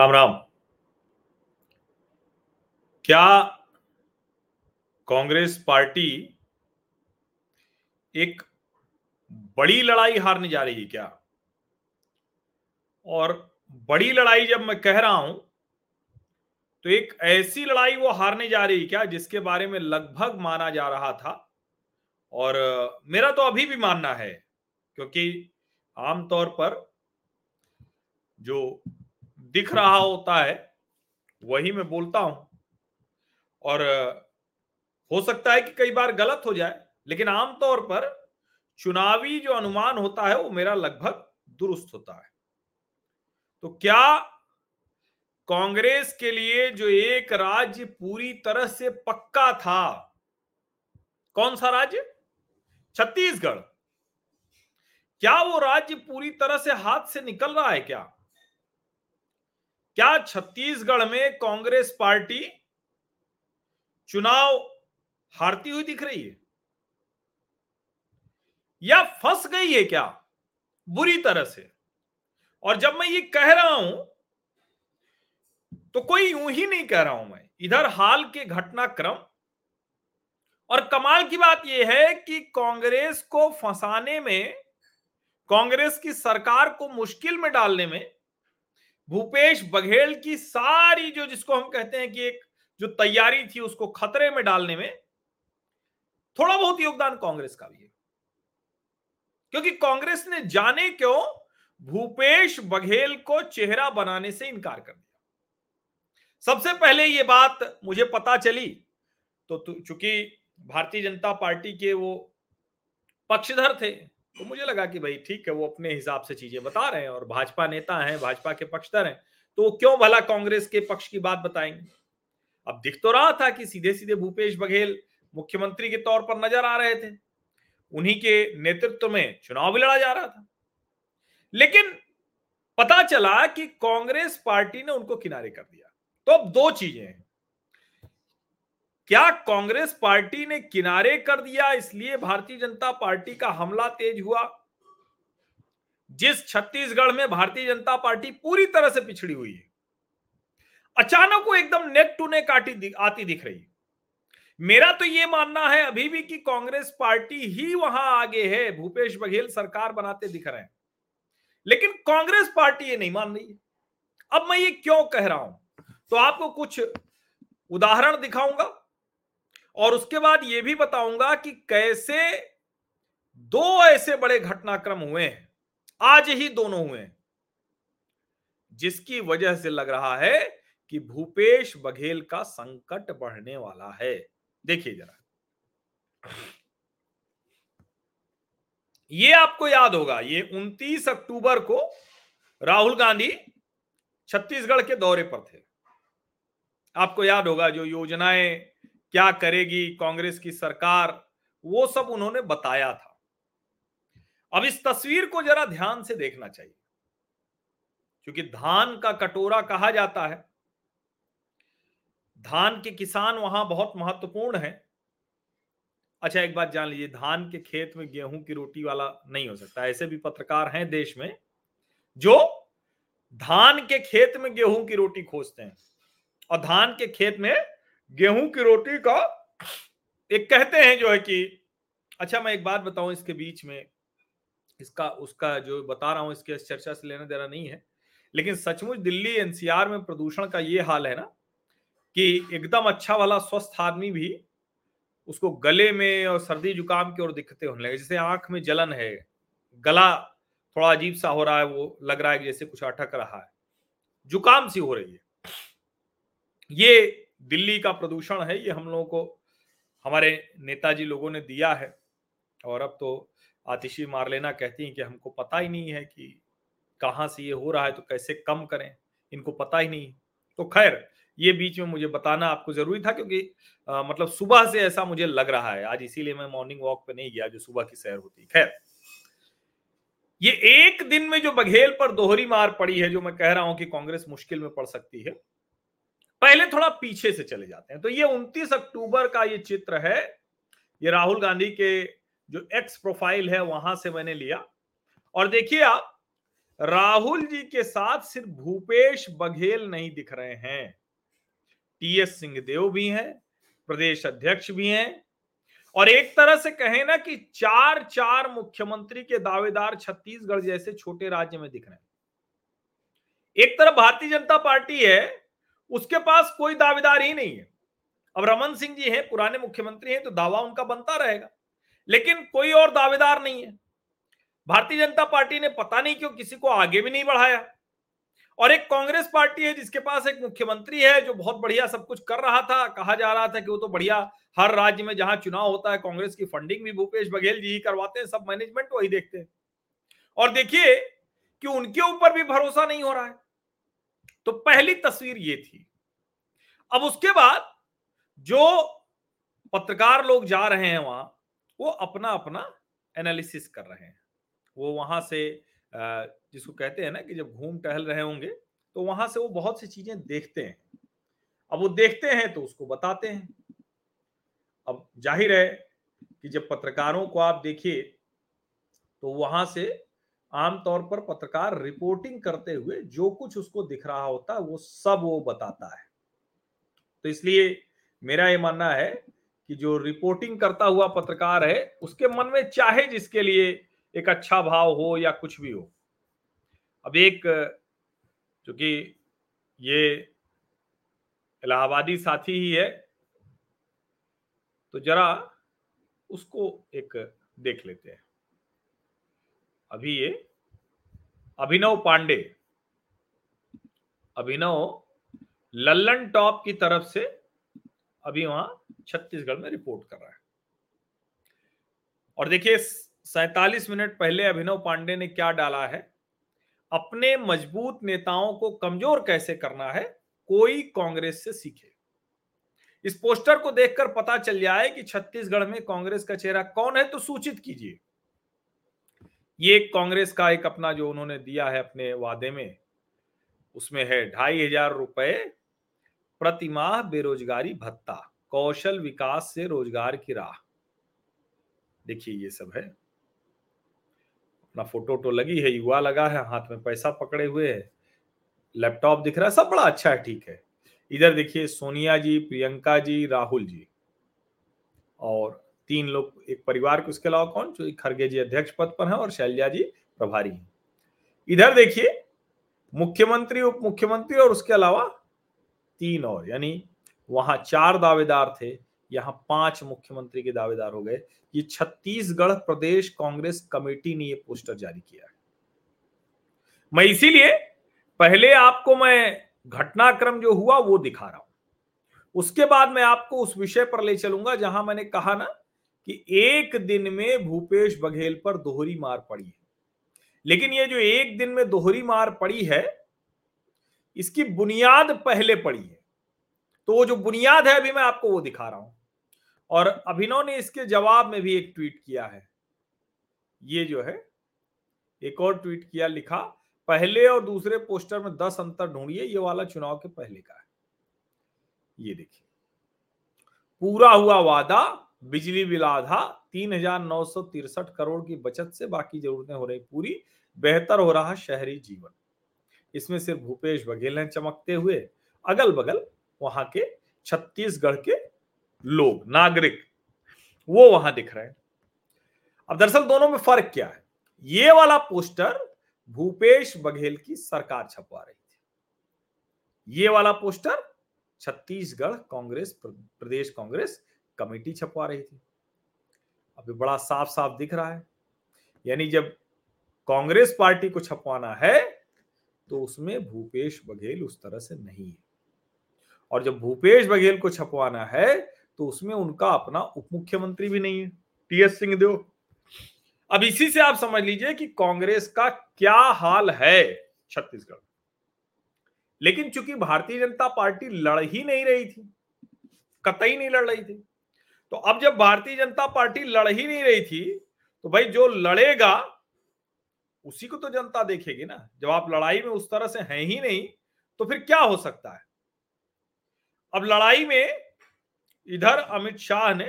राम राम। क्या कांग्रेस पार्टी एक बड़ी लड़ाई हारने जा रही है क्या? और बड़ी लड़ाई जब मैं कह रहा हूँ तो एक ऐसी लड़ाई वो हारने जा रही है क्या, जिसके बारे में लगभग माना जा रहा था? और मेरा तो अभी भी मानना है, क्योंकि आमतौर पर जो दिख रहा होता है, वही मैं बोलता हूँ। और, हो सकता है कि कई बार गलत हो जाए, लेकिन आमतौर पर चुनावी जो अनुमान होता है, वो मेरा लगभग दुरुस्त होता है। तो क्या कांग्रेस के लिए जो एक राज्य पूरी तरह से पक्का था, कौन सा राज्य? छत्तीसगढ़। क्या वो राज्य पूरी तरह से हाथ से निकल रहा है क्या? क्या छत्तीसगढ़ में कांग्रेस पार्टी चुनाव हारती हुई दिख रही है? या फंस गई है क्या बुरी तरह से? और जब मैं ये कह रहा हूँ तो कोई यूँ ही नहीं कह रहा हूँ मैं। इधर हाल के घटनाक्रम, और कमाल की बात यह है कि कांग्रेस को फंसाने में, कांग्रेस की सरकार को मुश्किल में डालने में भूपेश बघेल की सारी जो जिसको हम कहते हैं कि एक जो तैयारी थी उसको खतरे में डालने में थोड़ा बहुत योगदान कांग्रेस का भी है। क्योंकि कांग्रेस ने जाने क्यों भूपेश बघेल को चेहरा बनाने से इनकार कर दिया। सबसे पहले ये बात मुझे पता चली तो चूँकि भारतीय जनता पार्टी के वो पक्षधर थे तो मुझे लगा कि भाई ठीक है, वो अपने हिसाब से चीज़ें बता रहे हैं और भाजपा नेता हैं, भाजपा के पक्षधर हैं तो वो क्यों भला कांग्रेस के पक्ष की बात बताएँगे? अब दिख तो रहा था कि सीधे सीधे भूपेश बघेल मुख्यमंत्री के तौर पर नज़र आ रहे थे। उन्हीं के नेतृत्व में चुनाव भी लड़ा जा रहा था। लेकिन पता चला कि कांग्रेस पार्टी ने उनको किनारे कर दिया। तो अब दो चीज़ें हैं। क्या कांग्रेस पार्टी ने किनारे कर दिया? इसलिए भारतीय जनता पार्टी का हमला तेज हुआ। जिस छत्तीसगढ़ में भारतीय जनता पार्टी पूरी तरह से पिछड़ी हुई है, अचानक वो एकदम नेक टू नेक आती आती दिख रही मेरा तो ये मानना है अभी भी कि कांग्रेस पार्टी ही वहाँ आगे है, भूपेश बघेल सरकार बनाते दिख रहे हैं। लेकिन कांग्रेस पार्टी ये नहीं मान रही अब मैं ये क्यों कह रहा हूँ? तो आपको कुछ उदाहरण दिखाऊँगा। और उसके बाद यह भी बताऊँगा कि कैसे दो ऐसे बड़े घटनाक्रम हुए हैं। आज ही दोनों हुए जिसकी वजह से लग रहा है कि भूपेश बघेल का संकट बढ़ने वाला है। देखिए जरा। ये आपको याद होगा, ये 29 अक्टूबर को राहुल गांधी छत्तीसगढ़ के दौरे पर थे। आपको याद होगा जो योजनाएँ क्या करेगी कांग्रेस की सरकार? वो सब उन्होंने बताया था। अब इस तस्वीर को जरा ध्यान से देखना चाहिए, क्योंकि धान का कटोरा कहा जाता है। धान के किसान वहाँ बहुत महत्वपूर्ण है। अच्छा एक बात जान लीजिए, धान के खेत में गेहूँ की रोटी वाला नहीं हो सकता, ऐसे भी पत्रकार हैं देश में, जो धान के खेत में गेहूँ की रोटी खोजते हैं और धान के खेत में गेहूँ की रोटी का एक कहते हैं जो है कि अच्छा मैं एक बात बताऊँ इसके बीच में, इसका, उसका जो बता रहा हूँ, इसके चर्चा से लेना देना नहीं है, लेकिन सचमुच दिल्ली एनसीआर में प्रदूषण का ये हाल है ना, कि एकदम अच्छा वाला स्वस्थ आदमी भी उसको गले में और सर्दी जुकाम की ओर दिक्कतें होने लगे, जैसे आँख में जलन है, गला थोड़ा अजीब सा हो रहा है, वो लग रहा है जैसे कुछ अटक रहा है, जुकाम सी हो रही है। ये दिल्ली का प्रदूषण है ये हम लोगों को हमारे नेताजी लोगों ने दिया है। और अब तो आतिशी मार लेना कहती हैं कि हमको पता ही नहीं है कि कहाँ से ये हो रहा है तो कैसे कम करें इनको पता ही नहीं। तो खैर ये बीच में मुझे बताना आपको ज़रूरी था क्योंकि आ, मतलब सुबह से ऐसा मुझे लग रहा है आज इसीलिए मैं मॉर्निंग वॉक पे नहीं गया जो सुबह की सैर होती खैर ये एक दिन में जो बघेल पर दोहरी मार पड़ी है जो मैं कह रहा हूँ कि कांग्रेस मुश्किल में पड़ सकती है पहले थोड़ा पीछे से चले जाते हैं। तो ये 29 अक्टूबर का ये चित्र है। ये राहुल गांधी के जो एक्स प्रोफ़ाइल है, वहाँ से मैंने लिया। और देखिए आप, राहुल जी के साथ सिर्फ़ भूपेश बघेल नहीं दिख रहे हैं। टीएस सिंहदेव भी हैं, प्रदेश अध्यक्ष भी हैं। और एक तरह से कहें ना कि चार चार मुख्यमंत्री के दावेदार छत्तीसगढ़ जैसे छोटे राज्य में दिख रहे हैं। एक तरफ़ भारतीय जनता पार्टी है उसके पास कोई दावेदार ही नहीं है। अब रमन सिंह जी हैं, पुराने मुख्यमंत्री हैं तो दावा उनका बनता रहेगा। लेकिन कोई और दावेदार नहीं है। भारतीय जनता पार्टी ने पता नहीं क्यों किसी को आगे भी नहीं बढ़ाया। और एक कांग्रेस पार्टी है, जिसके पास एक मुख्यमंत्री है, जो बहुत बढ़िया सब कुछ कर रहा था। कहा जा रहा था कि वो तो बढ़िया हर राज्य में जहाँ चुनाव होता है, कांग्रेस की फंडिंग भी भूपेश बघेल जी ही करवाते हैं, सब मैनेजमेंट वही देखते हैं। और देखिए कि उनके ऊपर भी भरोसा नहीं हो रहा है। तो पहली तस्वीर ये थी। अब उसके बाद जो पत्रकार लोग जा रहे हैं वहाँ, वो अपना अपना एनालिसिस कर रहे हैं। वो वहाँ से जिसको कहते हैं ना कि जब घूम टहल रहे होंगे तो वहाँ से वो बहुत सी चीज़ें देखते हैं। अब वो देखते हैं तो उसको बताते हैं। अब ज़ाहिर है कि जब पत्रकारों को आप देखिए तो वहाँ से आमतौर पर पत्रकार रिपोर्टिंग करते हुए जो कुछ उसको दिख रहा होता है वो सब वो बताता है। तो इसलिए मेरा ये मानना है कि जो रिपोर्टिंग करता हुआ पत्रकार है, उसके मन में चाहे जिसके लिए एक अच्छा भाव हो या कुछ भी हो। अब एक, चूँकि ये इलाहाबादी साथी ही है तो जरा उसको एक देख लेते हैं। अभी ये अभिनव पांडे, अभिनव लल्लन टॉप की तरफ़ से अभी वहाँ छत्तीसगढ़ में रिपोर्ट कर रहा है। और देखिए, सैतालीस मिनट पहले अभिनव पांडे ने क्या डाला है? अपने मज़बूत नेताओं को कमज़ोर कैसे करना है? कोई कांग्रेस से सीखे। इस पोस्टर को देखकर पता चल जाए कि छत्तीसगढ़ में कांग्रेस का चेहरा कौन है तो सूचित कीजिए। ये कांग्रेस का एक अपना जो उन्होंने दिया है अपने वादे में, उसमें है ढाई हज़ार रुपए प्रतिमाह बेरोजगारी भत्ता, कौशल विकास से रोज़गार की राह। देखिए ये सब है। अपना फ़ोटो तो लगी है, युवा लगा है, हाथ में पैसा पकड़े हुए है। लैपटॉप दिख रहा है, सब बड़ा अच्छा है, ठीक है। इधर देखिए सोनिया जी, प्रियंका जी, राहुल जी। और तीन लोग, एक परिवार के उसके अलावा कौन? जो खरगे जी अध्यक्ष पद पर है और शैलजा जी प्रभारी हैं। इधर देखिए, मुख्यमंत्री उप मुख्यमंत्री और उसके अलावा तीन और, यानी वहाँ चार दावेदार थे, यहाँ पाँच मुख्यमंत्री के दावेदार हो गए। ये छत्तीसगढ़ प्रदेश कांग्रेस कमेटी ने ये पोस्टर जारी किया है। मैं इसीलिए पहले आपको मैं घटनाक्रम जो हुआ वो दिखा रहा हूँ। उसके बाद मैं आपको उस विषय पर ले चलूँगा, जहाँ मैंने कहा ना कि एक दिन में भूपेश बघेल पर दोहरी मार पड़ी है। लेकिन ये जो एक दिन में दोहरी मार पड़ी है, इसकी बुनियाद पहले पड़ी है। तो वो जो बुनियाद है, अभी मैं आपको वो दिखा रहा हूँ। और अभिनव ने इसके जवाब में भी एक ट्वीट किया है। ये जो है, एक और ट्वीट किया, लिखा, पहले और दूसरे पोस्टर में दस अंतर ढूंढिए, ये वाला चुनाव के पहले का है। ये देखिए। पूरा हुआ वादा बिजली बिल आधा, तीन हज़ार नौ सौ तिरसठ करोड़ की बचत से बाकी जरूरतें हो रही पूरी। बेहतर हो रहा शहरी जीवन। इसमें सिर्फ़ भूपेश बघेल हैं चमकते हुए। अगल बगल वहाँ के छत्तीसगढ़ के लोग, नागरिक, वो वहाँ दिख रहे हैं। अब दरअसल दोनों में फ़र्क क्या है? ये वाला पोस्टर भूपेश बघेल की सरकार छपवा रही थी। ये वाला पोस्टर छत्तीसगढ़ कांग्रेस, प्रदेश कांग्रेस कमेटी छपवा रही थी। अभी बड़ा साफ़ साफ़ दिख रहा है। यानी जब कांग्रेस पार्टी को छपवाना है तो उसमें भूपेश बघेल उस तरह से नहीं है। और जब भूपेश बघेल को छपवाना है तो उसमें उनका अपना उप मुख्यमंत्री भी नहीं है टीएस सिंहदेव। अब इसी से आप समझ लीजिए कि कांग्रेस का क्या हाल है छत्तीसगढ़। लेकिन चूँकि भारतीय जनता पार्टी लड़ ही नहीं रही थी, कतई नहीं लड़ रही थी तो अब जब भारतीय जनता पार्टी लड़ ही नहीं रही थी तो भाई जो लड़ेगा, उसी को तो जनता देखेगी ना। जब आप लड़ाई में उस तरह से हैं ही नहीं तो फिर क्या हो सकता है? अब लड़ाई में इधर अमित शाह ने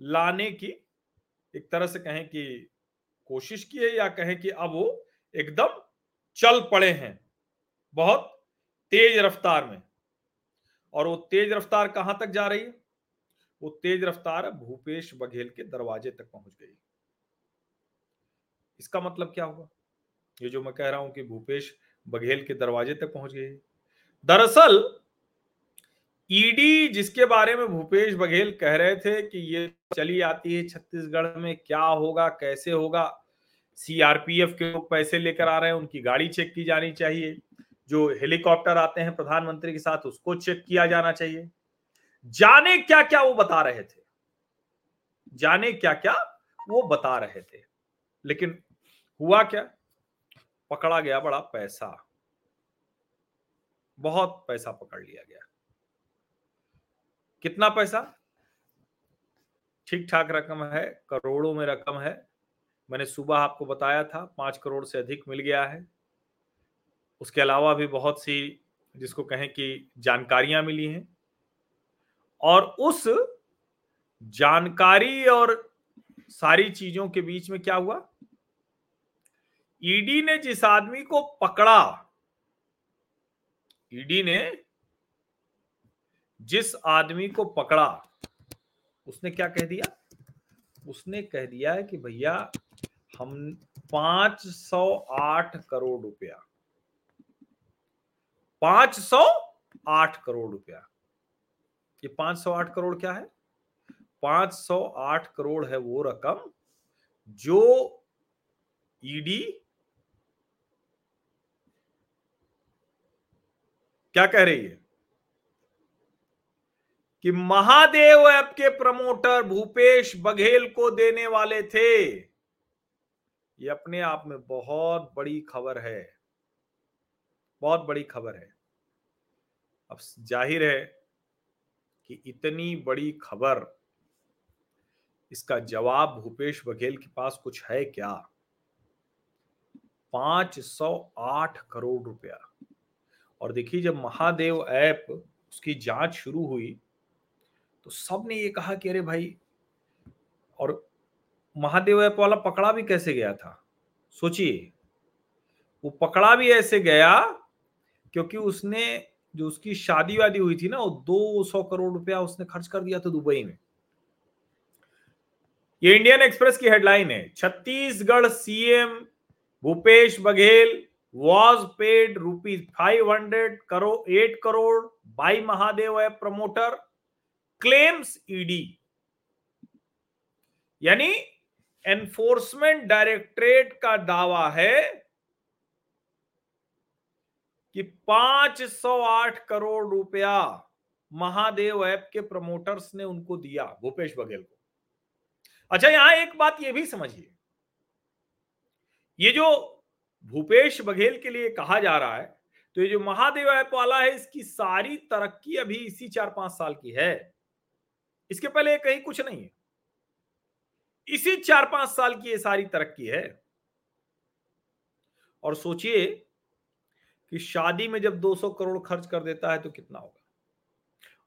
लाने की एक तरह से कहें कि कोशिश की है या कहें कि अब वो एकदम चल पड़े हैं, बहुत तेज रफ्तार में। और वो तेज रफ्तार कहाँ तक जा रही है? वो तेज रफ्तार भूपेश बघेल के दरवाजे तक पहुँच गई। इसका मतलब क्या हुआ? ये जो मैं कह रहा हूँ कि भूपेश बघेल के दरवाजे तक पहुँच गई। दरअसल ईडी जिसके बारे में भूपेश बघेल कह रहे थे कि ये चली आती है छत्तीसगढ़ में, क्या होगा, कैसे होगा सीआरपीएफ के लोग पैसे लेकर आ रहे हैं, उनकी गाड़ी चेक की जानी चाहिए, जो हेलीकॉप्टर आते हैं प्रधानमंत्री के साथ, उसको चेक किया जाना चाहिए। जाने क्या क्या वो बता रहे थे? जाने क्या क्या वो बता रहे थे। लेकिन हुआ क्या? पकड़ा गया बड़ा पैसा। बहुत पैसा पकड़ लिया गया। कितना पैसा? ठीक ठाक रकम है, करोड़ों में रकम है। मैंने सुबह आपको बताया था, पाँच करोड़ से अधिक मिल गया है। उसके अलावा भी बहुत सी जिसको कहें कि जानकारियाँ मिली हैं। और उस जानकारी और सारी चीज़ों के बीच में क्या हुआ? ईडी ने जिस आदमी को पकड़ा ईडी ने जिस आदमी को पकड़ा, उसने क्या कह दिया? उसने कह दिया है कि भैया, हम 508 करोड़ रुपया 508 करोड़ रुपया। ये 508 करोड़ क्या है? 508 करोड़ है वो रकम जो ईडी क्या कह रही है? कि महादेव ऐप के प्रमोटर भूपेश बघेल को देने वाले थे। ये अपने आप में बहुत बड़ी खबर है। बहुत बड़ी खबर है। अब ज़ाहिर है कि इतनी बड़ी खबर, इसका जवाब भूपेश बघेल के पास कुछ है क्या? 508 करोड़ रुपया। और देखिए, जब महादेव ऐप उसकी जाँच शुरू हुई तो सबने ये कहा कि अरे भाई, और महादेव ऐप वाला पकड़ा भी कैसे गया था? सोचिए। वो पकड़ा भी ऐसे गया, क्योंकि उसने जो उसकी शादी वादी हुई थी ना, वो दो सौ करोड़ रुपया उसने खर्च कर दिया था दुबई में। ये इंडियन एक्सप्रेस की हेडलाइन है। Chhattisgarh CM Bhupesh Baghel was paid rupees five hundred crore eight crore by Mahadev app promoter claims ED यानी एनफोर्समेंट डायरेक्टरेट का दावा है कि 508 करोड़ रुपया महादेव ऐप के प्रमोटर्स ने उनको दिया, भूपेश बघेल को। अच्छा यहाँ एक बात यह भी समझिए। ये जो भूपेश बघेल के लिए कहा जा रहा है तो ये जो महादेव ऐप वाला है, इसकी सारी तरक्की अभी इसी चार पाँच साल की है। इसके पहले कहीं कुछ नहीं है। इसी चार पाँच साल की ये सारी तरक्की है। और सोचिए कि शादी में जब 200 करोड़ खर्च कर देता है तो कितना होगा?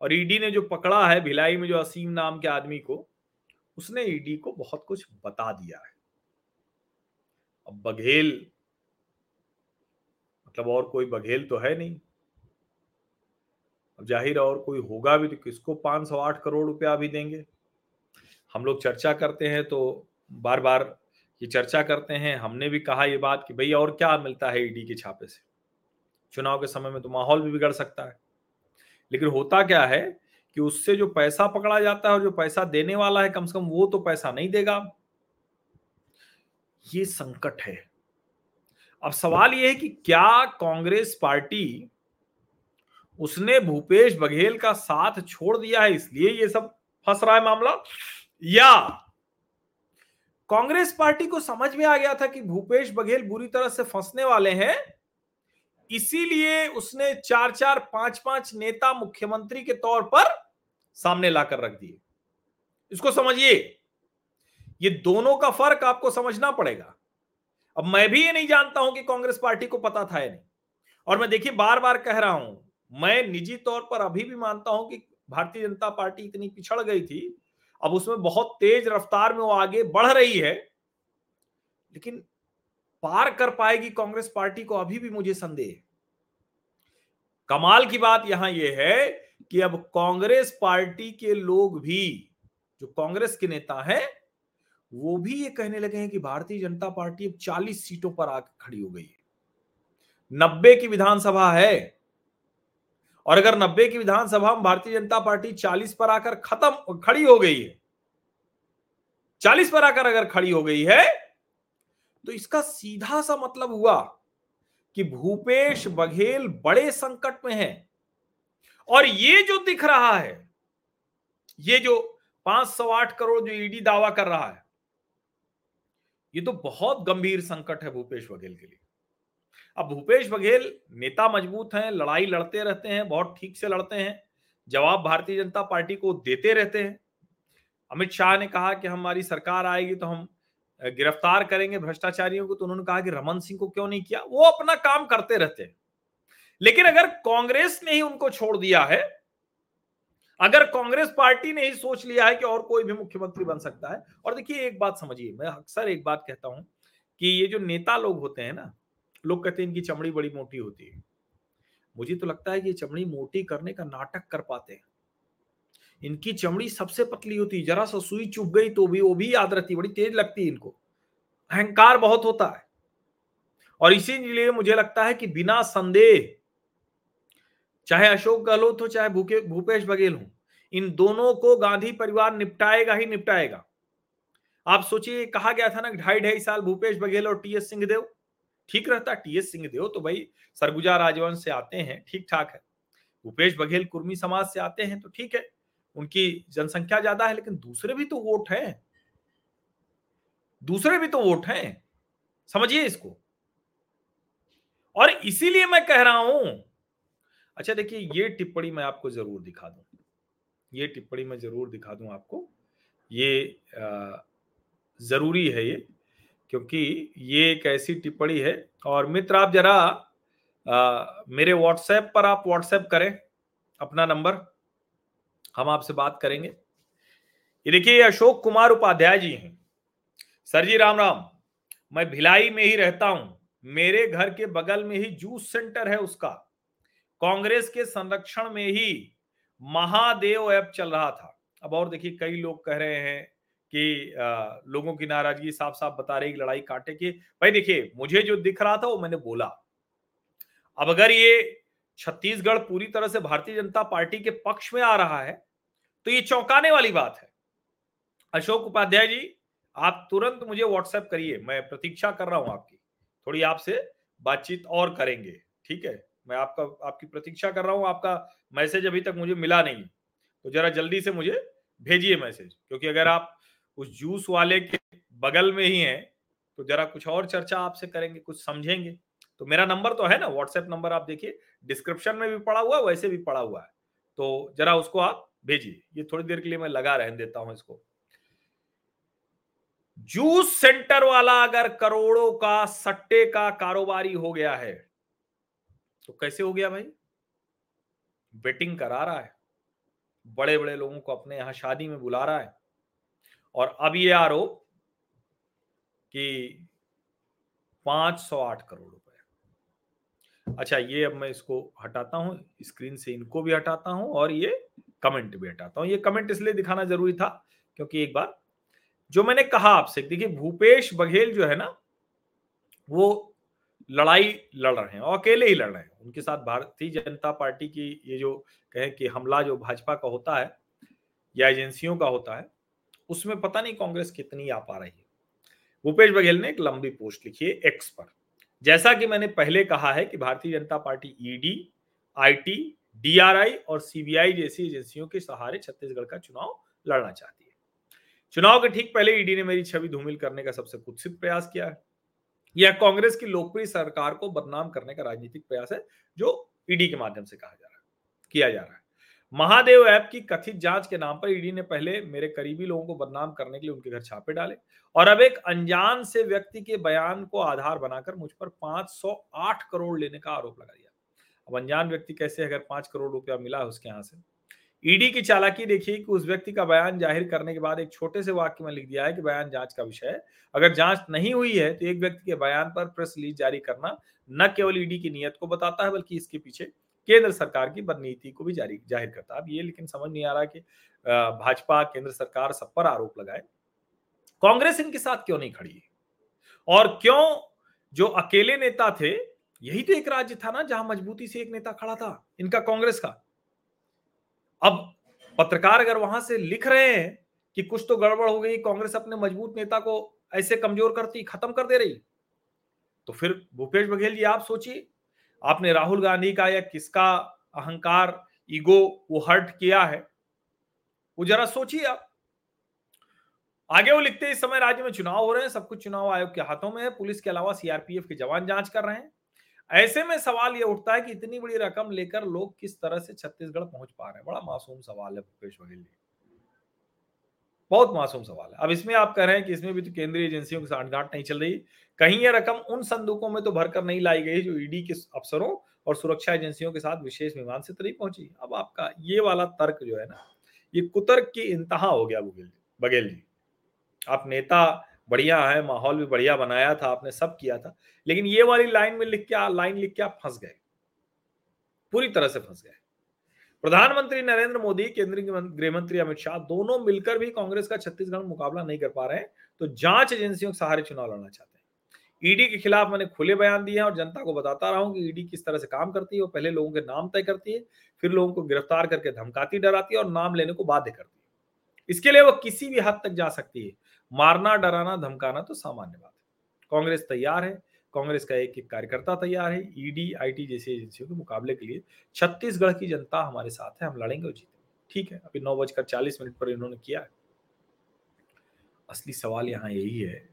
और ईडी ने जो पकड़ा है भिलाई में जो असीम नाम के आदमी को, उसने ईडी को बहुत कुछ बता दिया है। अब बघेल मतलब और कोई बघेल तो है नहीं। अब ज़ाहिर और कोई होगा भी तो किसको 508 करोड़ रुपया भी देंगे? हम लोग चर्चा करते हैं तो बार बार ये चर्चा करते हैं। हमने भी कहा ये बात कि भाई और क्या मिलता है ईडी के छापे से? चुनाव के समय में तो माहौल भी बिगड़ सकता है। लेकिन होता क्या है कि उससे जो पैसा पकड़ा जाता है और जो पैसा देने वाला है कम से कम वो तो पैसा नहीं देगा। ये संकट है। अब सवाल यह है कि क्या कांग्रेस पार्टी उसने भूपेश बघेल का साथ छोड़ दिया है इसलिए ये सब फंस रहा है मामला? या कांग्रेस पार्टी को समझ में आ गया था कि भूपेश बघेल बुरी तरह से फंसने वाले हैं इसीलिए उसने चार चार पाँच पाँच नेता मुख्यमंत्री के तौर पर सामने लाकर रख दिए। इसको समझिए, ये दोनों का फ़र्क आपको समझना पड़ेगा। अब मैं भी ये नहीं जानता हूँ कि कांग्रेस पार्टी को पता था या नहीं। और मैं देखिए बार बार कह रहा हूँ, मैं निजी तौर पर अभी भी मानता हूँ कि भारतीय जनता पार्टी इतनी पिछड़ गई थी, अब उसमें बहुत तेज रफ्तार में वो आगे बढ़ रही है। लेकिन पार कर पाएगी कांग्रेस पार्टी को, अभी भी मुझे संदेह कमाल की बात यहाँ यह है कि अब कांग्रेस पार्टी के लोग भी, जो कांग्रेस के नेता हैं, वो भी ये कहने लगे हैं कि भारतीय जनता पार्टी अब 40 सीटों पर आकर खड़ी हो गई है। नब्बे की विधानसभा है। और अगर नब्बे की विधानसभा में भारतीय जनता पार्टी 40 पर आकर खत्म, खड़ी हो गई है 40 पर आकर अगर खड़ी हो गई है तो इसका सीधा सा मतलब हुआ कि भूपेश बघेल बड़े संकट में है। और ये जो दिख रहा है, ये जो पाँच सौ आठ करोड़ जो ईडी दावा कर रहा है, ये तो बहुत गंभीर संकट है भूपेश बघेल के लिए। अब भूपेश बघेल नेता मज़बूत हैं, लड़ाई लड़ते रहते हैं, बहुत ठीक से लड़ते हैं, जवाब भारतीय जनता पार्टी को देते रहते हैं। अमित शाह ने कहा कि हमारी सरकार आएगी तो हम गिरफ़्तार करेंगे भ्रष्टाचारियों को तो उन्होंने कहा कि रमन सिंह को क्यों नहीं किया? वो अपना काम करते रहते हैं। लेकिन अगर कांग्रेस ने ही उनको छोड़ दिया है, अगर कांग्रेस पार्टी ने ही सोच लिया है कि और कोई भी मुख्यमंत्री बन सकता है, और देखिए, एक बात समझिए, मैं अक्सर एक बात कहता हूँ कि ये जो नेता लोग होते हैं ना, लोग कहते हैं इनकी चमड़ी बड़ी मोटी होती है। मुझे तो लगता है कि ये चमड़ी मोटी करने का नाटक कर पाते हैं। इनकी चमड़ी सबसे पतली होती, जरा सा सुई चुभ गई तो भी वो भी याद रहती, बड़ी तेज लगती है इनको। अहंकार बहुत होता है। और इसीलिए मुझे लगता है कि बिना संदेह, चाहे अशोक गहलोत हो, चाहे भूपेश बघेल हो, इन दोनों को गांधी परिवार निपटाएगा ही निपटाएगा। आप सोचिए, कहा गया था ना ढाई ढाई साल भूपेश बघेल और टीएस सिंहदेव? ठीक रहता टीएस सिंहदेव तो भाई सरगुजा राजवंश से आते हैं, ठीक ठाक है। भूपेश बघेल कुर्मी समाज से आते हैं तो ठीक है। उनकी जनसंख्या ज़्यादा है लेकिन दूसरे भी तो वोट है। दूसरे भी तो वोट हैं। समझिए इसको। और इसीलिए मैं कह रहा हूँ अच्छा देखिए ये टिप्पणी मैं आपको ज़रूर दिखा दूँ। ये टिप्पणी मैं ज़रूर दिखा दूँ आपको। ये ज़रूरी है ये क्योंकि ये एक ऐसी टिप्पणी है। और मित्र आप जरा आ, मेरे व्हाट्सएप पर आप व्हाट्सएप करें अपना नंबर। हम आपसे बात करेंगे। ये देखिए अशोक कुमार उपाध्याय जी हैं। सर जी राम राम। मैं भिलाई में ही रहता हूँ। मेरे घर के बगल में ही जूस सेंटर है उसका। कांग्रेस के संरक्षण में ही महादेव ऐप चल रहा था। अब और देखिए कई लोग कह रहे हैं कि आ, लोगों की नाराज़गी साफ़ साफ़ बता रही लड़ाई काटे की। भाई देखिए मुझे जो दिख रहा था वो मैंने बोला। अब अगर ये छत्तीसगढ़ पूरी तरह से भारतीय जनता पार्टी के पक्ष में आ रहा है तो ये चौंकाने वाली बात है। अशोक उपाध्याय जी, आप तुरंत मुझे व्हाट्सएप करिए, मैं प्रतीक्षा कर रहा हूँ आपकी। थोड़ी आपसे बातचीत और करेंगे, ठीक है? मैं आपका, आपकी प्रतीक्षा कर रहा हूँ, आपका मैसेज अभी तक मुझे मिला नहीं। तो जरा जल्दी से मुझे भेजिए मैसेज, क्योंकि अगर आप उस जूस वाले के बगल में ही हैं तो जरा कुछ और चर्चा आपसे करेंगे, कुछ समझेंगे। तो मेरा नंबर तो है ना व्हाट्सएप नंबर आप देखिए, डिस्क्रिप्शन में भी पड़ा हुआ वैसे भी पड़ा हुआ है। तो जरा उसको आप भेजिए, ये थोड़ी देर के लिए मैं लगा रहने देता हूँ इसको। जूस सेंटर वाला अगर करोड़ों का, सट्टे का कारोबारी हो गया है तो कैसे हो गया भाई? बेटिंग करा रहा है। बड़े बड़े लोगों को अपने यहाँ शादी में बुला रहा है। और अब ये आरोप कि पाँच सौ आठ करोड़ रुपए। अच्छा ये अब मैं इसको हटाता हूँ, स्क्रीन से इनको भी हटाता हूँ और ये कमेंट भी हटाता हूँ। ये कमेंट इसलिए दिखाना ज़रूरी था क्योंकि एक बार जो मैंने कहा आपसे, देखिए भूपेश बघेल जो है ना, वो लड़ाई लड़ रहे हैं और अकेले ही लड़ रहे हैं। उनके साथ भारतीय जनता पार्टी की ये जो कहें कि हमला जो भाजपा का होता है या एजेंसियों का होता है, उसमें पता नहीं कांग्रेस कितनी आ पा रही है। भूपेश बघेल ने एक लंबी पोस्ट लिखी है एक्स पर। जैसा कि मैंने पहले कहा है कि Bharatiya Janata Party ED IT DRI और सीबीआई जैसी एजेंसियों के सहारे छत्तीसगढ़ का चुनाव लड़ना चाहती है। चुनाव के ठीक पहले ईडी ने मेरी छवि धूमिल करने का सबसे कुत्सित प्रयास किया है। यह कांग्रेस की लोकप्रिय सरकार को बदनाम करने का राजनीतिक प्रयास है, जो ईडी के माध्यम से कहा जा रहा है, किया जा रहा है। महादेव ऐप की कथित जाँच के नाम पर ईडी ने पहले मेरे करीबी लोगों को बदनाम करने के लिए उनके घर छापे डाले और अब एक अनजान से व्यक्ति के बयान को आधार बनाकर मुझ पर 508 करोड़ लेने का आरोप लगा दिया। अब अनजान व्यक्ति कैसे अगर पाँच करोड़ रुपया मिला है उसके यहाँ से? ईडी की चालाकी देखिए कि उस व्यक्ति का बयान ज़ाहिर करने के बाद एक छोटे से वाक्य में लिख दिया है कि बयान जाँच का विषय है। अगर जाँच नहीं हुई है तो एक व्यक्ति के बयान पर प्रेस रिलीज़ जारी करना न केवल ईडी की नीयत को बताता है बल्कि इसके पीछे केंद्र सरकार की बदनीति को भी जारी, ज़ाहिर करता है। अब ये लेकिन समझ नहीं आ रहा कि भाजपा, केंद्र सरकार सब पर आरोप लगाए। कांग्रेस इनके साथ क्यों नहीं खड़ी? और क्यों जो अकेले नेता थे यही तो एक राज्य था ना जहाँ मजबूती से एक नेता खड़ा था, इनका कांग्रेस का। अब पत्रकार अगर वहाँ से लिख रहे हैं कि कुछ तो गड़बड़ हो गई, कांग्रेस अपने मज़बूत नेता को ऐसे कमज़ोर करती, खत्म कर दे रही तो फिर भूपेश बघेल जी, आप सोचिए, आपने राहुल गांधी का या किसका अहंकार, ईगो वो हर्ट किया है, वो जरा सोचिए आप। आगे वो लिखते इस समय राज्य में चुनाव हो रहे हैं, सब कुछ चुनाव आयोग के हाथों में है, पुलिस के अलावा सीआरपीएफ के जवान जाँच कर रहे हैं। ऐसे में सवाल ये उठता है कि इतनी बड़ी रकम लेकर लोग किस तरह से छत्तीसगढ़ पहुँच पा रहे हैं? बड़ा मासूम सवाल है भूपेश बघेल जी। बहुत मासूम सवाल है। अब इसमें आप कह रहे हैं कि इसमें भी तो केंद्रीय एजेंसियों की सांठगांठ नहीं चल रही। कहीं यह रकम उन संदूकों में तो भरकर नहीं लाई गई जो ईडी के अफसरों और सुरक्षा एजेंसियों के साथ विशेष विमान से तो नहीं पहुँची। अब आपका ये वाला तर्क जो है ना, ये कुतर्क की इंतहा हो गया बघेल जी बघेल जी। आप नेता बढ़िया है, माहौल भी बढ़िया बनाया था, आपने सब किया था। लेकिन ये वाली लाइन में लिख के लाइन लिख के आप फंस गए। पूरी तरह से फंस गए। प्रधानमंत्री नरेंद्र मोदी, केंद्रीय गृह मंत्री अमित शाह दोनों मिलकर भी कांग्रेस का छत्तीसगढ़ मुकाबला नहीं कर पा रहे हैं तो जाँच एजेंसियों के सहारे चुनाव लड़ना चाहते हैं। ईडी के खिलाफ मैंने खुले बयान दिए हैं और जनता को बताता रहा हूँ कि ईडी किस तरह से काम करती है, वो पहले लोगों के नाम तय करती है, फिर लोगों को गिरफ़्तार करके धमकाती, डराती है और नाम लेने को बाध्य करती है। इसके लिए वो किसी भी हद तक जा सकती है। मारना, डराना, धमकाना तो सामान्य बात है। कांग्रेस तैयार है, कांग्रेस का एक एक कार्यकर्ता तैयार है, ईडी, आईटी जैसी एजेंसियों के मुकाबले के लिए छत्तीसगढ़ की जनता हमारे साथ है, हम लड़ेंगे और जीतेंगे। ठीक है, अभी नौ बजकर चालीस मिनट पर इन्होंने किया है। असली सवाल यहाँ यही है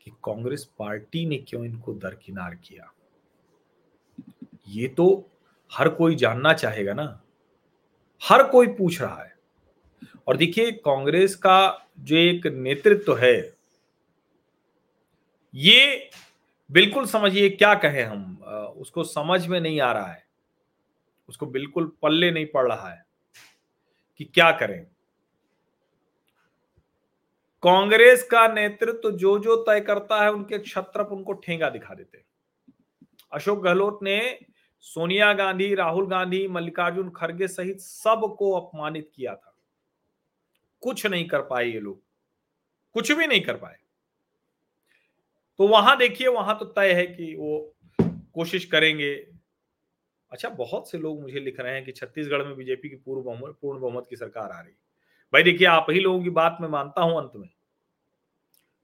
कि कांग्रेस पार्टी ने क्यों इनको दरकिनार किया? ये तो हर कोई जानना चाहेगा ना। हर कोई पूछ रहा है। और देखिए, कांग्रेस का जो एक नेतृत्व तो है, ये बिल्कुल समझिए क्या कहें हम उसको समझ में नहीं आ रहा है। उसको बिल्कुल पल्ले नहीं पड़ रहा है कि क्या करें। कांग्रेस का नेतृत्व तो जो जो तय करता है, उनके छत्र उनको ठेंगा दिखा देते अशोक गहलोत ने सोनिया गांधी, राहुल गांधी, मल्लिकार्जुन खड़गे सहित सबको अपमानित किया था। कुछ नहीं कर पाए ये लोग। कुछ भी नहीं कर पाए। तो वहाँ देखिए, वहाँ तो तय है कि वो कोशिश करेंगे। अच्छा बहुत से लोग मुझे लिख रहे हैं कि छत्तीसगढ़ में बीजेपी की पूर्व पूर्ण बहुमत की सरकार आ रही। भाई देखिए, आप ही लोगों की बात मैं मानता हूँ अंत में।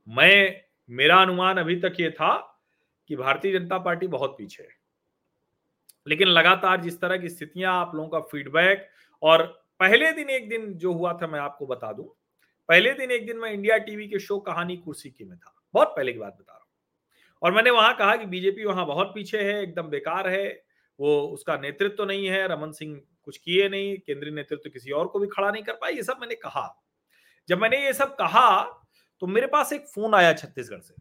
मैं, मेरा अनुमान अभी तक ये था कि भारतीय जनता पार्टी बहुत पीछे है। लेकिन लगातार जिस तरह की स्थितियाँ, आप लोगों का फीडबैक और पहले दिन एक दिन जो हुआ था मैं आपको बता दूँ। पहले दिन एक दिन मैं इंडिया टीवी के शो कहानी कुर्सी की में था। बहुत पहले की बात बता रहा हूँ। और मैंने वहाँ कहा कि बीजेपी वहाँ बहुत पीछे है, एकदम बेकार है। वो उसका नेतृत्व तो नहीं है, रमन सिंह कुछ किए नहीं, केंद्रीय नेतृत्व तो किसी और को भी खड़ा नहीं कर पाया ये सब मैंने कहा। जब मैंने ये सब कहा तो मेरे पास एक फ़ोन आया छत्तीसगढ़ से।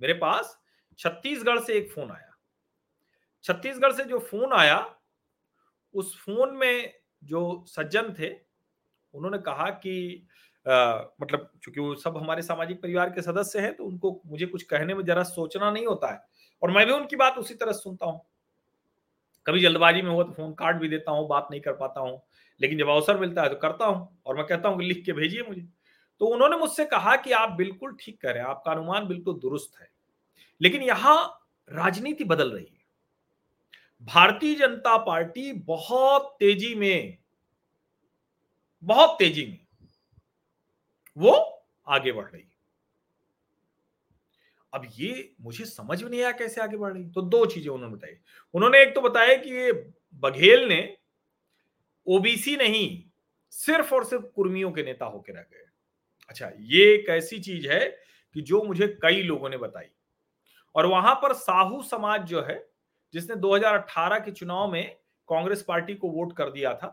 मेरे पास छत्तीसगढ़ से एक फ़ोन आया। छत्तीसगढ़ से जो फ़ोन आया, उस फ़ोन में जो सज्जन थे उन्होंने कहा कि आ, मतलब चूँकि वो सब हमारे सामाजिक परिवार के सदस्य हैं तो उनको मुझे कुछ कहने में जरा सोचना नहीं होता है। और मैं भी उनकी बात उसी तरह सुनता हूँ। कभी जल्दबाजी में हुआ तो फ़ोन काट भी देता हूँ बात नहीं कर पाता हूँ। लेकिन जब अवसर मिलता है तो करता हूँ और मैं कहता हूँ लिख के भेजिए मुझे। तो उन्होंने मुझसे कहा कि आप बिल्कुल ठीक हैं आपका अनुमान बिल्कुल दुरुस्त है। लेकिन यहाँ राजनीति बदल रही है। भारतीय जनता पार्टी बहुत तेज़ी में, बहुत तेज़ी में वो आगे बढ़ रही अब ये मुझे समझ में नहीं आया कैसे आगे बढ़ रही तो दो चीज़ें उन्होंने बताई। उन्होंने एक तो बताया कि ये बघेल ने ओबीसी नहीं, सिर्फ़ और सिर्फ़ कुर्मियों के नेता होकर रह गए। अच्छा ये एक ऐसी चीज़ है कि जो मुझे कई लोगों ने बताई। और वहाँ पर साहू समाज जो है जिसने 2018 के चुनाव में कांग्रेस पार्टी को वोट कर दिया था,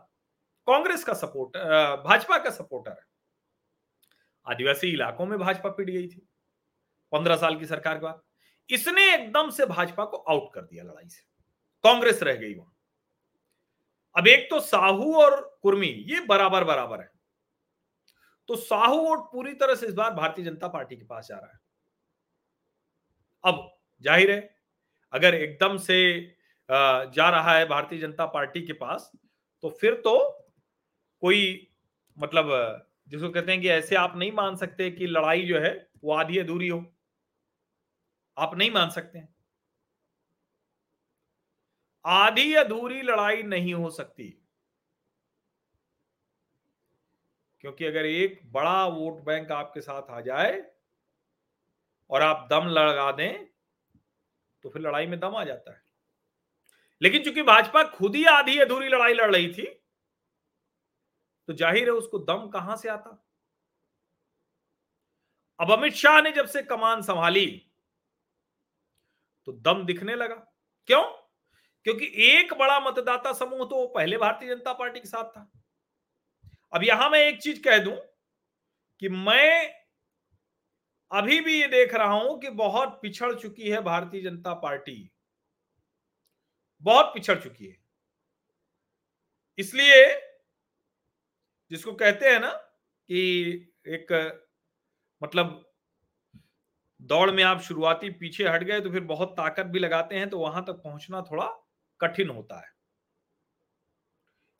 कांग्रेस का सपोर्ट भाजपा का सपोर्टर है। आदिवासी इलाकों में भाजपा पिट गई थी, पंद्रह साल की सरकार के बाद। इसने एकदम से भाजपा को आउट कर दिया लड़ाई से। कांग्रेस रह गई वहाँ। अब एक तो साहू और कुर्मी, ये बराबर बराबर है। तो साहू वोट पूरी तरह से इस बार भारतीय जनता पार्टी के पास जा रहा है। अब ज़ाहिर है अगर एकदम से जा रहा है भारतीय जनता पार्टी के पास तो फिर तो कोई मतलब जिसको कहते हैं कि ऐसे आप नहीं मान सकते कि लड़ाई जो है वो आधी अधूरी हो। आप नहीं मान सकते आधी अधूरी लड़ाई नहीं हो सकती। क्योंकि अगर एक बड़ा वोट बैंक आपके साथ आ जाए और आप दम लगा दें तो फिर लड़ाई में दम आ जाता है। लेकिन चूँकि भाजपा खुद ही आधी अधूरी लड़ाई लड़ रही थी तो ज़ाहिर है उसको दम कहाँ से आता? अब अमित शाह ने जब से कमान संभाली तो दम दिखने लगा। क्यों? क्योंकि एक बड़ा मतदाता समूह तो पहले भारतीय जनता पार्टी के साथ था। अब यहाँ मैं एक चीज़ कह दूँ कि मैं अभी भी ये देख रहा हूँ कि बहुत पिछड़ चुकी है भारतीय जनता पार्टी। बहुत पिछड़ चुकी है। इसलिए जिसको कहते हैं ना कि एक मतलब दौड़ में आप शुरुआती पीछे हट गए तो फिर बहुत ताकत भी लगाते हैं तो वहाँ तक पहुँचना थोड़ा कठिन होता है।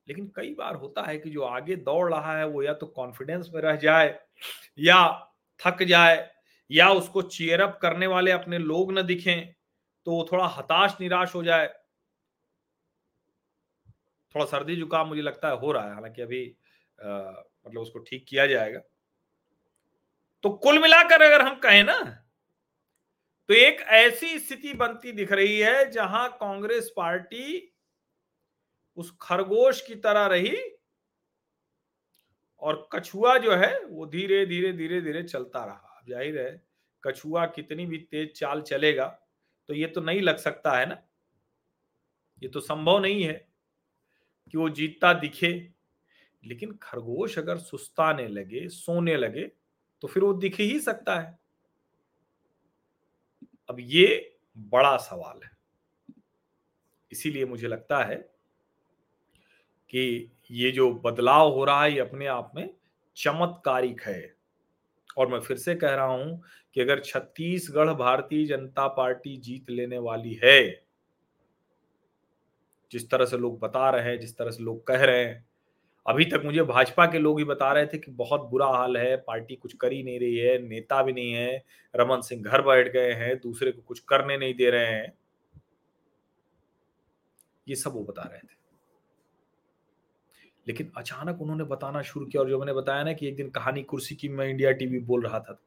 लेकिन कई बार होता है कि जो आगे दौड़ रहा है वो या तो कॉन्फिडेंस में रह जाए या थक जाए या उसको चेयरअप करने वाले अपने लोग न दिखें तो वो थोड़ा हताश निराश हो जाए। थोड़ा सर्दी जुकाम मुझे लगता है हो रहा है हालाँकि अभी आ, मतलब उसको ठीक किया जाएगा। तो कुल मिलाकर अगर हम कहें ना तो एक ऐसी स्थिति बनती दिख रही है जहाँ कांग्रेस पार्टी उस खरगोश की तरह रही और कछुआ जो है वो धीरे धीरे धीरे धीरे चलता रहा। ज़ाहिर है, कछुआ कितनी भी तेज चाल चलेगा तो ये तो नहीं लग सकता है ना? ये तो संभव नहीं है कि वो जीतता दिखे। लेकिन खरगोश अगर सुस्ताने लगे, सोने लगे तो फिर वो दिख ही सकता है। अब ये बड़ा सवाल है। इसीलिए मुझे लगता है कि ये जो बदलाव हो रहा है, ये अपने आप में चमत्कारिक है। और मैं फिर से कह रहा हूँ कि अगर छत्तीसगढ़ भारतीय जनता पार्टी जीत लेने वाली है, जिस तरह से लोग बता रहे हैं, जिस तरह से लोग कह रहे हैं, अभी तक मुझे भाजपा के लोग ही बता रहे थे कि बहुत बुरा हाल है, पार्टी कुछ कर ही नहीं रही है, नेता भी नहीं है, रमन सिंह घर बैठ गए हैं, दूसरे को कुछ करने नहीं दे रहे हैं। ये सब वो बता रहे थे। लेकिन अचानक उन्होंने बताना शुरू किया और जो मैंने बताया ना कि एक दिन कहानी कुर्सी की मैं इंडिया टीवी बोल रहा था।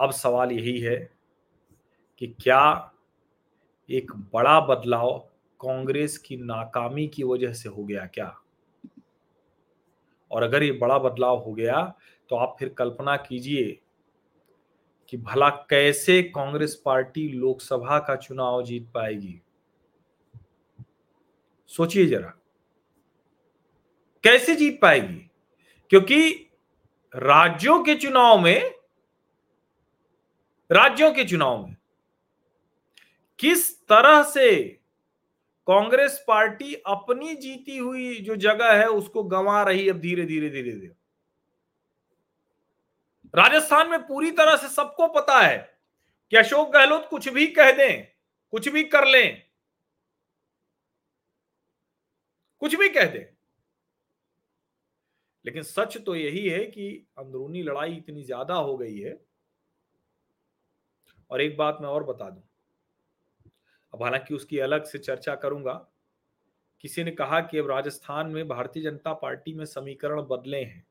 अब सवाल यही है कि क्या एक बड़ा बदलाव कांग्रेस की नाकामी की वजह से हो गया क्या? और अगर ये बड़ा बदलाव हो गया तो आप फिर कल्पना कीजिए कि भला कैसे कांग्रेस पार्टी लोकसभा का चुनाव जीत पाएगी। सोचिए जरा। कैसे जीत पाएगी? क्योंकि राज्यों के चुनाव में, राज्यों के चुनाव में किस तरह से कांग्रेस पार्टी अपनी जीती हुई जो जगह है, उसको गंवा रही अब धीरे धीरे धीरे धीरे। राजस्थान में पूरी तरह से सबको पता है कि अशोक गहलोत कुछ भी कह दें, कुछ भी कर लें, कुछ भी कह दें लेकिन सच तो यही है कि अंदरूनी लड़ाई इतनी ज़्यादा हो गई है। और एक बात मैं और बता दूँ। अब हालाँकि उसकी अलग से चर्चा करूँगा। किसी ने कहा कि अब राजस्थान में भारतीय जनता पार्टी में समीकरण बदले हैं।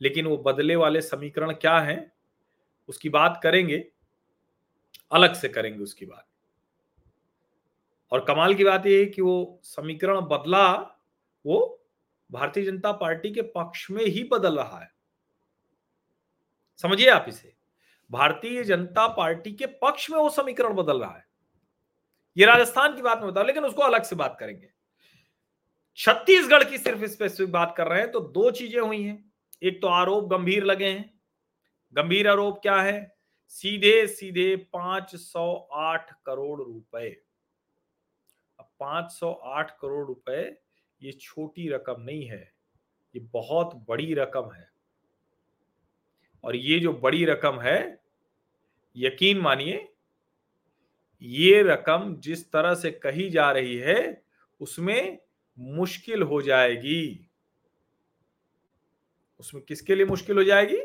लेकिन वो बदले वाले समीकरण क्या हैं, उसकी बात करेंगे। अलग से करेंगे उसकी बात। और कमाल की बात यह है कि वो समीकरण बदला, वो भारतीय जनता पार्टी के पक्ष में ही बदल रहा है। समझिए आप इसे। भारतीय जनता पार्टी के पक्ष में वो समीकरण बदल रहा है। ये राजस्थान की बात में बताओ लेकिन उसको अलग से बात करेंगे। छत्तीसगढ़ की सिर्फ़ स्पेसिफिक बात कर रहे हैं तो दो चीज़ें हुई हैं। एक तो आरोप गंभीर लगे हैं। गंभीर आरोप क्या है? सीधे सीधे पाँच सौ आठ करोड़ रुपए। अब 508 करोड़ रुपए ये छोटी रकम नहीं है, ये बहुत बड़ी रकम है। और ये जो बड़ी रकम है, यकीन मानिए, ये रकम जिस तरह से कही जा रही है, उसमें मुश्किल हो जाएगी। उसमें किसके लिए मुश्किल हो जाएगी?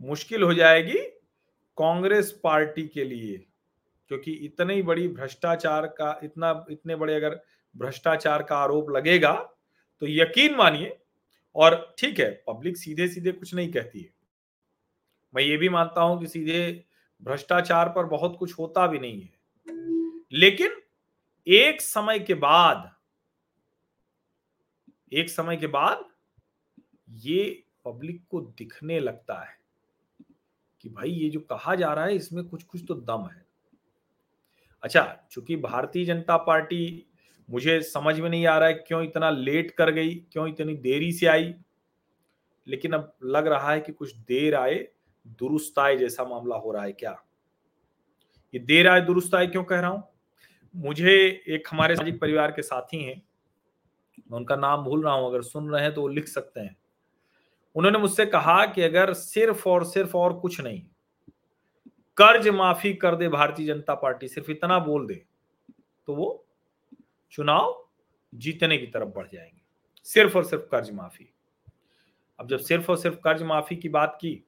मुश्किल हो जाएगी कांग्रेस पार्टी के लिए, क्योंकि इतनी बड़ी भ्रष्टाचार का, इतना, इतने बड़े अगर भ्रष्टाचार का आरोप लगेगा तो यकीन मानिए, और ठीक है, पब्लिक सीधे सीधे कुछ नहीं कहती है। मैं ये भी मानता हूँ कि सीधे भ्रष्टाचार पर बहुत कुछ होता भी नहीं है। लेकिन एक समय के बाद, एक समय के बाद ये पब्लिक को दिखने लगता है कि भाई ये जो कहा जा रहा है, इसमें कुछ कुछ तो दम है। अच्छा चूँकि भारतीय जनता पार्टी मुझे समझ में नहीं आ रहा है क्यों इतना लेट कर गई, क्यों इतनी देरी से आई। लेकिन अब लग रहा है कि कुछ देर आए, दुरुस्त आए जैसा मामला हो रहा है क्या? ये देर आए, दुरुस्त आए क्यों कह रहा हूँ? मुझे एक हमारे सामाजिक परिवार के साथी हैं, मैं उनका नाम भूल रहा हूँ, अगर सुन रहे हैं तो वो लिख सकते हैं। उन्होंने मुझसे कहा कि अगर सिर्फ़ और सिर्फ़ और कुछ नहीं, कर्ज माफ़ी कर दे भारतीय जनता पार्टी, सिर्फ़ इतना बोल दे तो वो चुनाव जीतने की तरफ़ बढ़ जाएँगे। सिर्फ़ और सिर्फ़ कर्ज माफ़ी। अब जब सिर्फ़ और सिर्फ़ कर्ज माफ़ी की बात की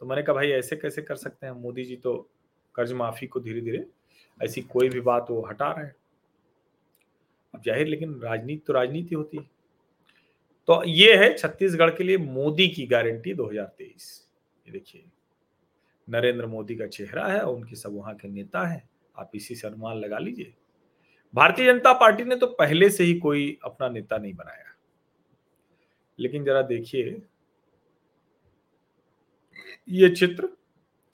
तो मैंने कहा, भाई, ऐसे कैसे कर सकते हैं? मोदी जी तो कर्ज माफ़ी को धीरे धीरे ऐसी कोई भी बात वो हटा रहे हैं। अब ज़ाहिर, लेकिन राजनीति तो राजनीति होती है। तो ये है छत्तीसगढ़ के लिए मोदी की गारंटी 2023 ये देखिए, नरेंद्र मोदी का चेहरा है, उनके सब वहाँ के नेता हैं। आप इसी से अनुमान लगा लीजिए। भारतीय जनता पार्टी ने तो पहले से ही कोई अपना नेता नहीं बनाया। लेकिन जरा देखिए, ये चित्र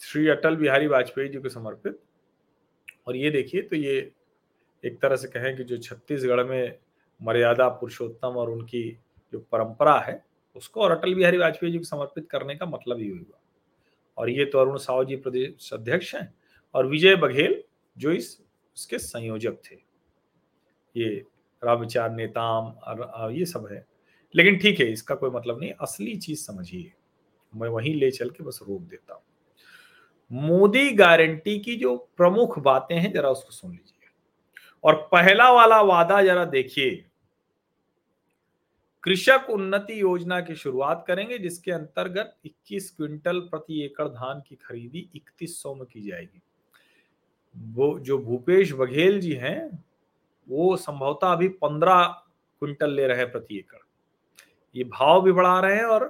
श्री अटल बिहारी वाजपेयी जी को समर्पित। और ये देखिए तो ये एक तरह से कहें कि जो छत्तीसगढ़ में मर्यादा, पुरुषोत्तम और उनकी जो परंपरा है, उसको और अटल बिहारी वाजपेयी जी को समर्पित करने का मतलब ही हुआ। और ये तो अरुण साव जी प्रदेश अध्यक्ष हैं और विजय बघेल जो इस, उसके संयोजक थे। ये रामविचार, नेताम और ये सब है। लेकिन ठीक है, इसका कोई मतलब नहीं, असली चीज़ समझिए। मैं वहीं ले चल के बस रोक देता हूँ। मोदी गारंटी की जो प्रमुख बातें हैं, जरा उसको सुन लीजिए। और पहला वाला वादा जरा देखिए। कृषक उन्नति योजना की शुरुआत करेंगे, जिसके अंतर्गत 21 क्विंटल प्रति एकड़ धान की खरीदी 3100 में की जाएगी। वो जो भूपेश बघेल जी हैं वो संभवतः अभी 15 क्विंटल ले रहे हैं प्रति एकड़। ये भाव भी बढ़ा रहे हैं और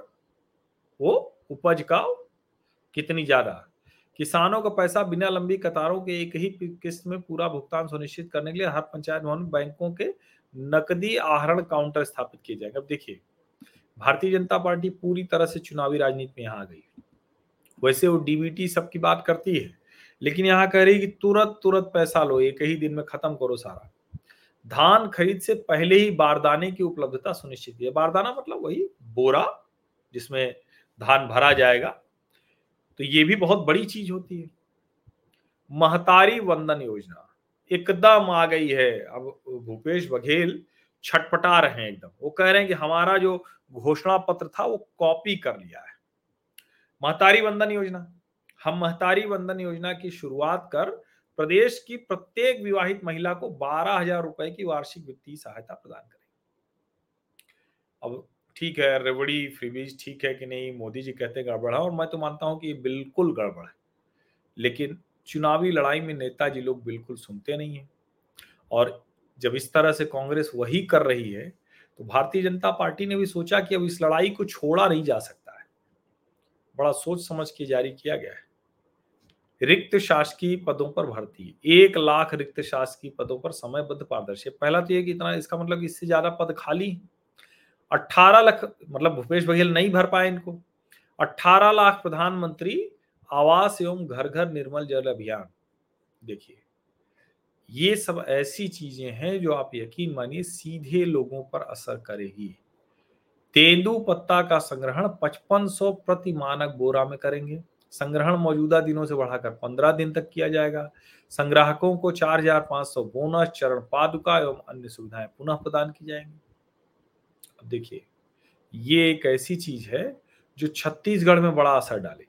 वो उपज का कितनी ज़्यादा। किसानों का पैसा बिना लंबी कतारों के एक ही किस्त में पूरा भुगतान सुनिश्चित करने के लिए हर पंचायत भवन बैंकों के नकदी आहरण काउंटर स्थापित किए जाएँगे। अब देखिए, भारतीय जनता पार्टी पूरी तरह से चुनावी राजनीति में यहाँ आ गई। वैसे वो डीबीटी सबकी बात करती है, लेकिन यहाँ कह रही कि तुरंत तुरंत पैसा लो, एक ही दिन में खत्म करो सारा। धान खरीद से पहले ही बारदाने की उपलब्धता सुनिश्चित है। बारदाना मतलब वही बोरा जिसमें धान भरा जाएगा। तो ये भी बहुत बड़ी चीज़ होती है। महतारी वंदन योजना। एकदम आ गई है। अब भूपेश बघेल छटपटा रहे हैं एकदम। वो कह रहे हैं कि हमारा जो घोषणा पत्र था वो कॉपी कर लिया है। महतारी वंदन योजना। हम महतारी वंदन योजना की शुरुआत कर प्रदेश की प्रत्येक विवाहित महिला को बारह हज़ार रुपए की वार्षिक वित्तीय सहायता प्रदान करेंगे अब ठीक है, रेवड़ी, फ्रीबीज ठीक है कि नहीं, मोदी जी कहते गड़बड़ है और मैं तो मानता हूँ कि ये बिल्कुल गड़बड़ है। लेकिन चुनावी लड़ाई में नेताजी लोग बिल्कुल सुनते नहीं है और जब इस तरह से कांग्रेस वही कर रही है तो भारतीय जनता पार्टी ने भी सोचा कि अब इस लड़ाई को छोड़ा नहीं जा सकता है। बड़ा सोच समझ के जारी किया गया है। रिक्त शासकीय पदों पर भर्ती। एक लाख रिक्त शासकीय पदों पर समयबद्ध पारदर्शी। पहला तो ये कि इतना इसका मतलब इससे ज़्यादा पद खाली। अट्ठारह लाख मतलब भूपेश बघेल नहीं भर पाए इनको। अट्ठारह लाख प्रधानमंत्री आवास एवं घर घर निर्मल जल अभियान। देखिए, ये सब ऐसी चीज़ें हैं जो आप यकीन मानिए सीधे लोगों पर असर करेगी। तेंदु पत्ता का संग्रहण 5500 प्रति मानक बोरा में करेंगे। संग्रहण मौजूदा दिनों से बढ़ाकर पंद्रह दिन तक किया जाएगा। संग्राहकों को चार हज़ार पाँच सौ बोनस, चरण पादुका एवं अन्य सुविधाएँ पुनः प्रदान की जाएँगी। अब देखिए, ये एक ऐसी चीज़ है जो छत्तीसगढ़ में बड़ा असर डाले।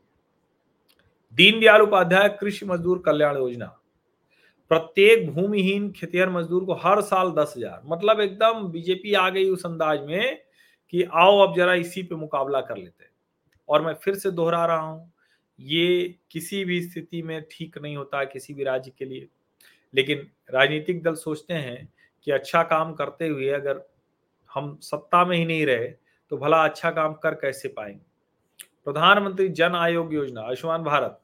दीनदयाल उपाध्याय कृषि मजदूर कल्याण योजना। प्रत्येक भूमिहीन खेतिहर मजदूर को हर साल दस हज़ार। मतलब एकदम बीजेपी आ गई उस अंदाज में कि आओ अब जरा इसी पे मुकाबला कर लेते हैं। और मैं फिर से दोहरा रहा हूँ ये किसी भी स्थिति में ठीक नहीं होता किसी भी राज्य के लिए। लेकिन राजनीतिक दल सोचते हैं कि अच्छा काम करते हुए अगर हम सत्ता में ही नहीं रहे तो भला अच्छा काम कर कैसे पाएँगे? प्रधानमंत्री जन आयोग योजना, आयुष्मान भारत,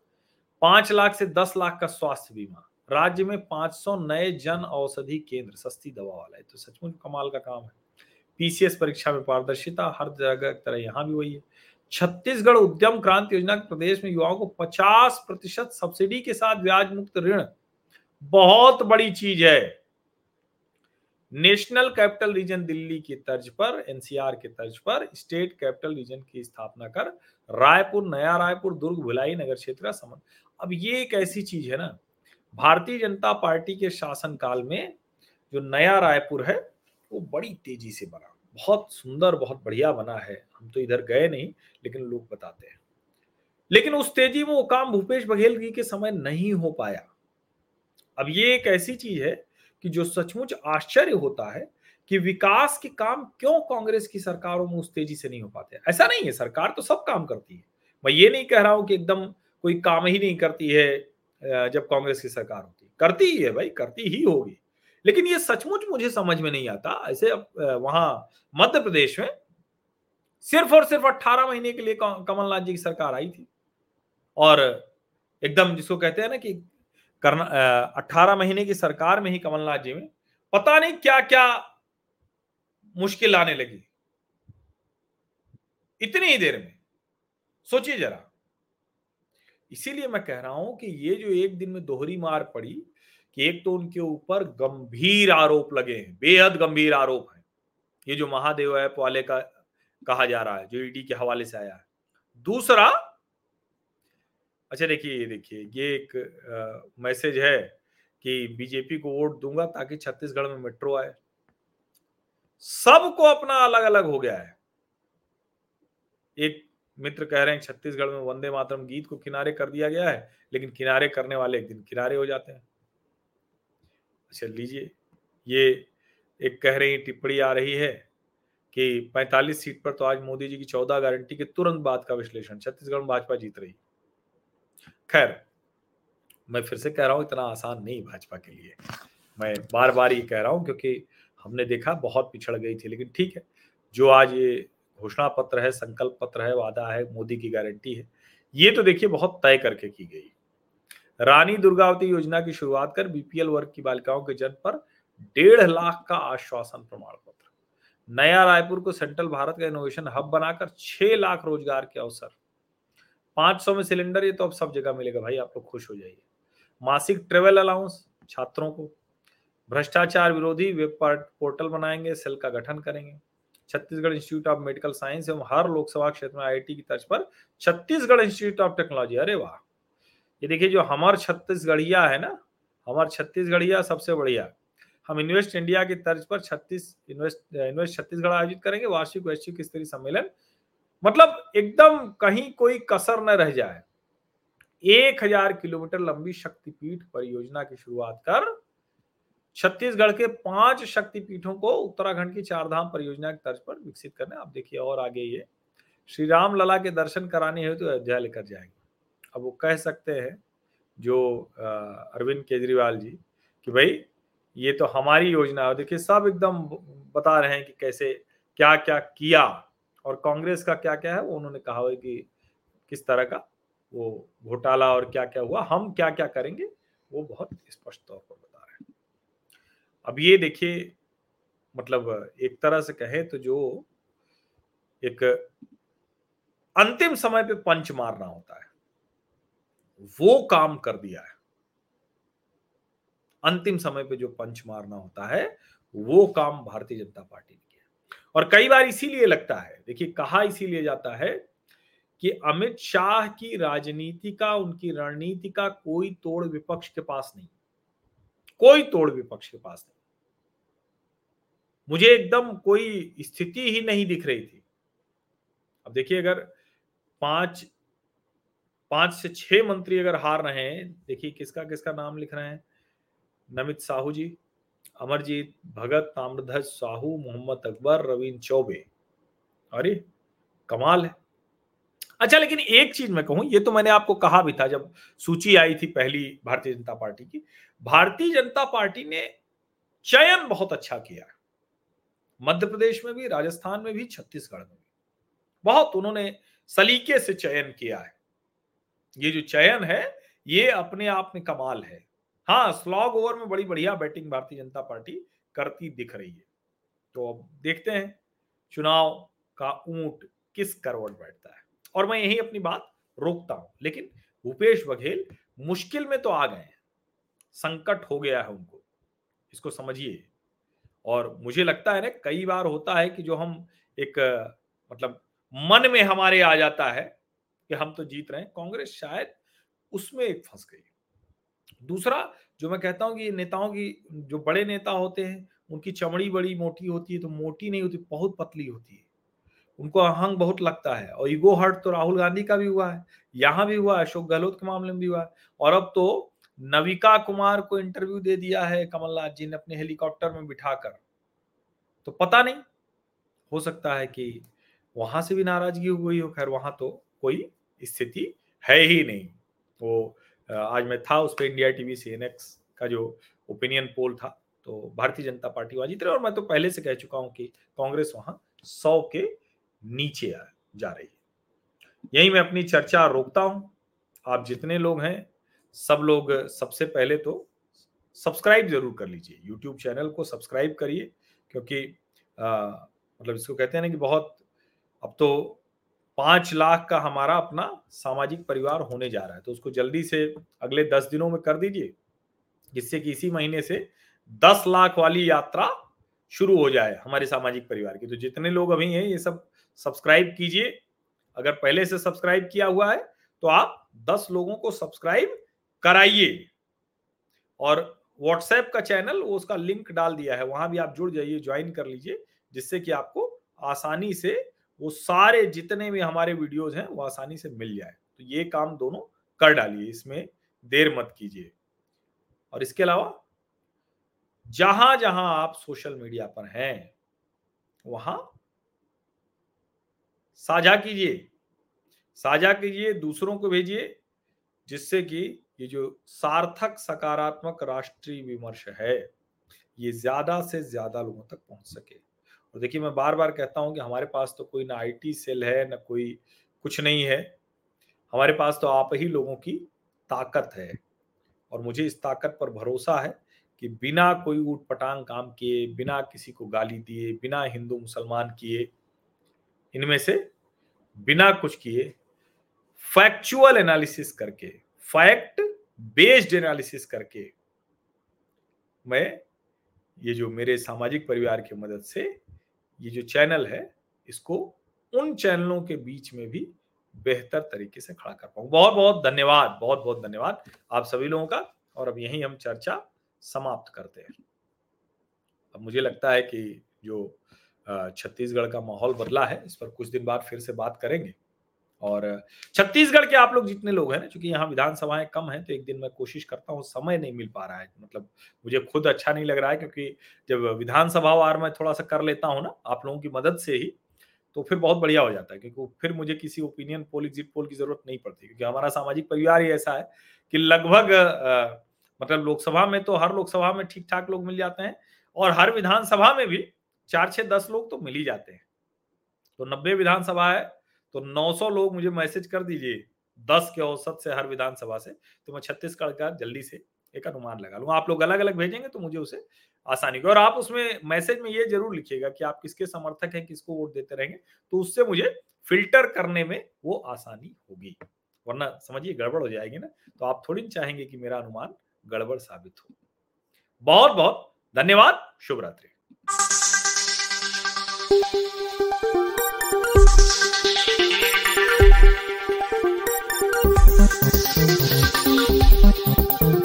पाँच लाख से दस लाख का स्वास्थ्य बीमा, राज्य में 500 नए जन औषधि केंद्र, सस्ती दवा वाला है तो सचमुच कमाल का काम है। पीसीएस परीक्षा में पारदर्शिता, हर जगह, तरह यहाँ भी वही है। छत्तीसगढ़ उद्यम क्रांति योजना प्रदेश में युवाओं को 50 प्रतिशत सब्सिडी के साथ ब्याज मुक्त ऋण। बहुत बड़ी चीज़ है। नेशनल कैपिटल रीजन दिल्ली की तर्ज पर, एनसीआर के तर्ज पर, स्टेट कैपिटल रीजन की स्थापना कर रायपुर, नया रायपुर, दुर्ग, भिलाई नगर क्षेत्र का समन। अब ये एक ऐसी चीज़ है ना, भारतीय जनता पार्टी के शासन काल में जो नया रायपुर है, वो बड़ी तेज़ी से बना। बहुत सुंदर, बहुत बढ़िया बना है। हम तो इधर गए नहीं, लेकिन लोग बताते हैं। लेकिन उस तेज़ी में वो काम भूपेश बघेल जी के समय नहीं हो पाया। अब ये एक ऐसी चीज़ है कि जो सचमुच आश्चर्य होता है कि विकास के काम क्यों कांग्रेस की सरकारों में उस तेज़ी से नहीं हो पाते ऐसा नहीं है, सरकार तो सब काम करती है। मैं ये नहीं कह रहा हूँ कि एकदम कोई काम ही नहीं करती है जब कांग्रेस की सरकार होती करती ही है भाई, करती ही होगी। लेकिन ये सचमुच मुझे समझ में नहीं आता। ऐसे वहाँ मध्य प्रदेश में सिर्फ़ और सिर्फ़ 18 महीने के लिए कमलनाथ जी की सरकार आई थी। और एकदम जिसको कहते हैं ना कि करना अट्ठारह महीने की सरकार में ही कमलनाथ जी में पता नहीं क्या क्या मुश्किल आने लगी। इतनी ही देर में। सोचिए जरा। इसीलिए मैं कह रहा हूँ कि ये जो एक दिन में दोहरी मार पड़ी कि एक तो उनके ऊपर गंभीर आरोप लगे हैं, बेहद गंभीर आरोप है। ये जो महादेव ऐप वाले का, कहा जा रहा है, जो ईडी के हवाले से आया है। दूसरा अच्छा देखिए, ये देखिए, ये एक मैसेज है कि बीजेपी को वोट दूँगा ताकि छत्तीसगढ़ में मेट्रो आए। सबको अपना अलग अलग हो गया है। एक मित्र कह रहे हैं, छत्तीसगढ़ में वंदे मातरम गीत को किनारे कर दिया गया है, लेकिन किनारे करने वाले एक दिन किनारे हो जाते हैं। अच्छा लीजिए। ये एक कह रही टिप्पणी आ रही है कि 45 सीट पर तो आज मोदी जी की 14 गारंटी के तुरंत बाद का विश्लेषण, छत्तीसगढ़ में भाजपा जीत रही। खैर, मैं फिर से कह रहा हूँ, इतना आसान नहीं भाजपा के लिए। मैं बार बार ये कह रहा हूँ क्योंकि हमने देखा बहुत पिछड़ गई थी, लेकिन ठीक है, जो आज ये घोषणा पत्र है, संकल्प पत्र है, वादा है, मोदी की गारंटी है, ये तो देखिए बहुत तय करके की गई। रानी दुर्गावती योजना की शुरुआत कर बीपीएल वर्ग की बालिकाओं के जन्म पर डेढ़ लाख का आश्वासन प्रमाण पत्र नया रायपुर को सेंट्रल भारत का इनोवेशन हब बनाकर छह लाख रोज़गार के अवसर। पाँच सौ में सिलेंडर ये तो अब सब जगह मिलेगा भाई, आप लोग खुश हो जाइए। मासिक ट्रेवल अलाउंस छात्रों को। भ्रष्टाचार विरोधी वेब पोर्टल बनाएँगे सेल का गठन करेंगे। Chhattisgarh institute of medical science एवं हर लोकसभा क्षेत्र में आईआईटी की तर्ज पर छत्तीसगढ़ इंस्टीट्यूट ऑफ़ टेक्नोलॉजी अरे वाह! ये देखिए, जो हमार छत्तीसगढ़िया है ना, हमार छत्तीसगढ़िया सबसे बढ़िया। हम इन्वेस्ट इंडिया की तर्ज पर छत्तीस, इन्वेस्ट इन्वेस्ट छत्तीसगढ़ आयोजित करेंगे, वार्षिक वैश्विक स्तरीय सम्मेलन। मतलब एकदम कहीं कोई कसर न रह जाए। एक हज़ार किलोमीटर लंबी शक्तिपीठ परियोजना की शुरुआत कर छत्तीसगढ़ के पाँच शक्तिपीठों को उत्तराखंड की चारधाम परियोजना की तर्ज पर विकसित करने आप देखिए और आगे ये। श्री राम लला के दर्शन कराने हेतु तो अयोध्या लेकर जाएँगे। अब वो कह सकते हैं जो अरविंद केजरीवाल जी कि भाई, ये तो हमारी योजना है। देखिए, सब एकदम बता रहे हैं कि कैसे क्या क्या किया और कांग्रेस का क्या क्या है, वो उन्होंने कहा है कि किस तरह का वो घोटाला और क्या क्या हुआ, हम क्या क्या करेंगे, वो बहुत स्पष्ट तौर पर बता रहे हैं। अब ये देखिए मतलब एक तरह से कहे तो जो एक अंतिम समय पे पंच मारना होता है। वो काम कर दिया है। अंतिम समय पे जो पंच मारना होता है, वो काम भारतीय जनता पार्टी ने किया। और कई बार इसीलिए लगता है, देखिए कहा इसीलिए जाता है कि अमित शाह की राजनीति का, उनकी रणनीति का कोई तोड़ विपक्ष के पास नहीं। कोई तोड़ विपक्ष के पास नहीं। मुझे एकदम कोई स्थिति ही नहीं दिख रही थी। अब देखिए अगर पाँच पाँच से छह मंत्री अगर हार रहे हैं, देखिए किसका किसका नाम लिख रहे हैं? नमित साहू जी, अमरजीत भगत, ताम्रध्वज साहू, मोहम्मद अकबर, रवीन चौबे। अरे, कमाल है। अच्छा लेकिन एक चीज़ मैं कहूँ, ये तो मैंने आपको कहा भी था जब सूची आई थी पहली भारतीय जनता पार्टी की, भारतीय जनता पार्टी ने चयन बहुत अच्छा किया मध्य प्रदेश में भी, राजस्थान में भी, छत्तीसगढ़ में भी। बहुत उन्होंने सलीके से चयन किया है। ये जो चयन है, ये अपने आप में कमाल है। हाँ स्लॉग ओवर में बड़ी बढ़िया बैटिंग भारतीय जनता पार्टी करती दिख रही है। तो अब देखते हैं, चुनाव का ऊँट किस करवट बैठता है। और मैं यही अपनी बात रोकता हूँ, लेकिन भूपेश बघेल मुश्किल में तो आ गए हैं। संकट हो गया है उनको, इसको समझिए। और मुझे लगता है ना, कई बार होता है कि जो हम एक मतलब मन में हमारे आ जाता है कि हम तो जीत रहे हैं। कांग्रेस शायद उसमें एक फंस गई दूसरा, जो मैं कहता हूँ कि नेताओं की, जो बड़े नेता होते हैं, उनकी चमड़ी बड़ी मोटी होती है तो मोटी नहीं होती, बहुत पतली होती है। उनको अहंग बहुत लगता है और ईगो हर्ट तो राहुल गांधी का भी हुआ है, यहाँ भी हुआ है, अशोक गहलोत के मामले में भी हुआ है। और अब तो नविका कुमार को इंटरव्यू दे दिया है, कमलनाथ जी ने अपने हेलीकॉप्टर में बिठाकर। तो पता नहीं, हो सकता है कि वहाँ से भी नाराज़गी हुई हो, खैर वहाँ तो कोई स्थिति है ही नहीं। वो आज मैं था उस पर इंडिया टीवी सी का जो ओपिनियन पोल था तो भारतीय जनता पार्टी वहाँ जीत रही और मैं तो पहले से कह चुका हूँ कि कांग्रेस वहाँ सौ के नीचे जा रही है। यही मैं अपनी चर्चा रोकता हूँ। आप जितने लोग हैं सब लोग सबसे पहले तो सब्सक्राइब ज़रूर कर लीजिए। यूट्यूब चैनल को सब्सक्राइब करिए क्योंकि आ, मतलब इसको कहते हैं ना कि बहुत अब तो पाँच लाख का हमारा अपना सामाजिक परिवार होने जा रहा है। तो उसको जल्दी से अगले दस दिनों में कर दीजिए, जिससे कि इसी महीने से दस लाख वाली यात्रा शुरू हो जाए हमारे सामाजिक परिवार की। तो जितने लोग अभी हैं, ये सब सब्सक्राइब कीजिए। अगर पहले से सब्सक्राइब किया हुआ है तो आप दस लोगों को सब्सक्राइब कराइए। और व्हाट्सएप का चैनल, वो उसका लिंक डाल दिया है, वहाँ भी आप जुड़ जाइए, ज्वाइन कर लीजिए, जिससे कि आपको आसानी से वो सारे जितने भी हमारे वीडियोज़ हैं, वो आसानी से मिल जाए। तो ये काम दोनों कर डालिए, इसमें देर मत कीजिए। और इसके अलावा, जहाँ जहाँ आप सोशल मीडिया पर हैं, वहाँ साझा कीजिए। साझा कीजिए, दूसरों को भेजिए, जिससे कि ये जो सार्थक, सकारात्मक राष्ट्रीय विमर्श है, ये ज़्यादा से ज़्यादा लोगों तक पहुँच सके। और देखिए, मैं बार बार कहता हूँ कि हमारे पास तो कोई ना आईटी सेल है, ना कोई कुछ नहीं है। हमारे पास तो आप ही लोगों की ताकत है। और मुझे इस ताकत पर भरोसा है कि बिना कोई ऊट पटांग काम किए, बिना किसी को गाली दिए, बिना हिंदू मुसलमान किए, इनमें से बिना कुछ किए फैक्चुअल एनालिसिस करके फैक्ट बेस्ड एनालिसिस करके मैं ये जो मेरे सामाजिक परिवार की मदद से ये जो चैनल है, इसको उन चैनलों के बीच में भी बेहतर तरीके से खड़ा कर पाऊँ। बहुत बहुत धन्यवाद बहुत बहुत धन्यवाद आप सभी लोगों का और अब यही हम चर्चा समाप्त करते हैं। अब मुझे लगता है कि जो छत्तीसगढ़ का माहौल बदला है, इस पर कुछ दिन बाद फिर से बात करेंगे। और छत्तीसगढ़ के आप लोग जितने लोग हैं ना क्योंकि यहाँ विधानसभाएँ कम हैं तो एक दिन मैं कोशिश करता हूँ, समय नहीं मिल पा रहा है। मतलब मुझे खुद अच्छा नहीं लग रहा है, क्योंकि जब विधानसभा वार मैं थोड़ा सा कर लेता हूँ ना, आप लोगों की मदद से ही तो फिर बहुत बढ़िया हो जाता है, क्योंकि फिर मुझे किसी ओपिनियन पोल एग्जिट पोल की ज़रूरत नहीं पड़ती, क्योंकि हमारा सामाजिक परिवार ही ऐसा है कि लगभग मतलब लोकसभा में तो हर लोकसभा में ठीक ठाक लोग मिल जाते हैं, और हर विधानसभा में भी चार छह दस लोग तो मिल ही जाते हैं। तो नब्बे विधानसभा है तो 900 लोग मुझे मैसेज कर दीजिए। दस के औसत से हर विधानसभा से। तो मैं छत्तीसगढ़ का जल्दी से एक अनुमान लगा लूँगा। आप लोग अलग अलग भेजेंगे तो मुझे उसे आसानी और आप उसमें मैसेज में ये ज़रूर लिखिएगा कि आप किसके समर्थक हैं, किसको वोट देते रहेंगे। तो उससे मुझे फ़िल्टर करने में वो आसानी होगी। वरना समझिए गड़बड़ हो जाएगी ना। तो आप थोड़ी ना चाहेंगे कि मेरा अनुमान गड़बड़ साबित हो। बहुत बहुत धन्यवाद। शुभ रात्रि।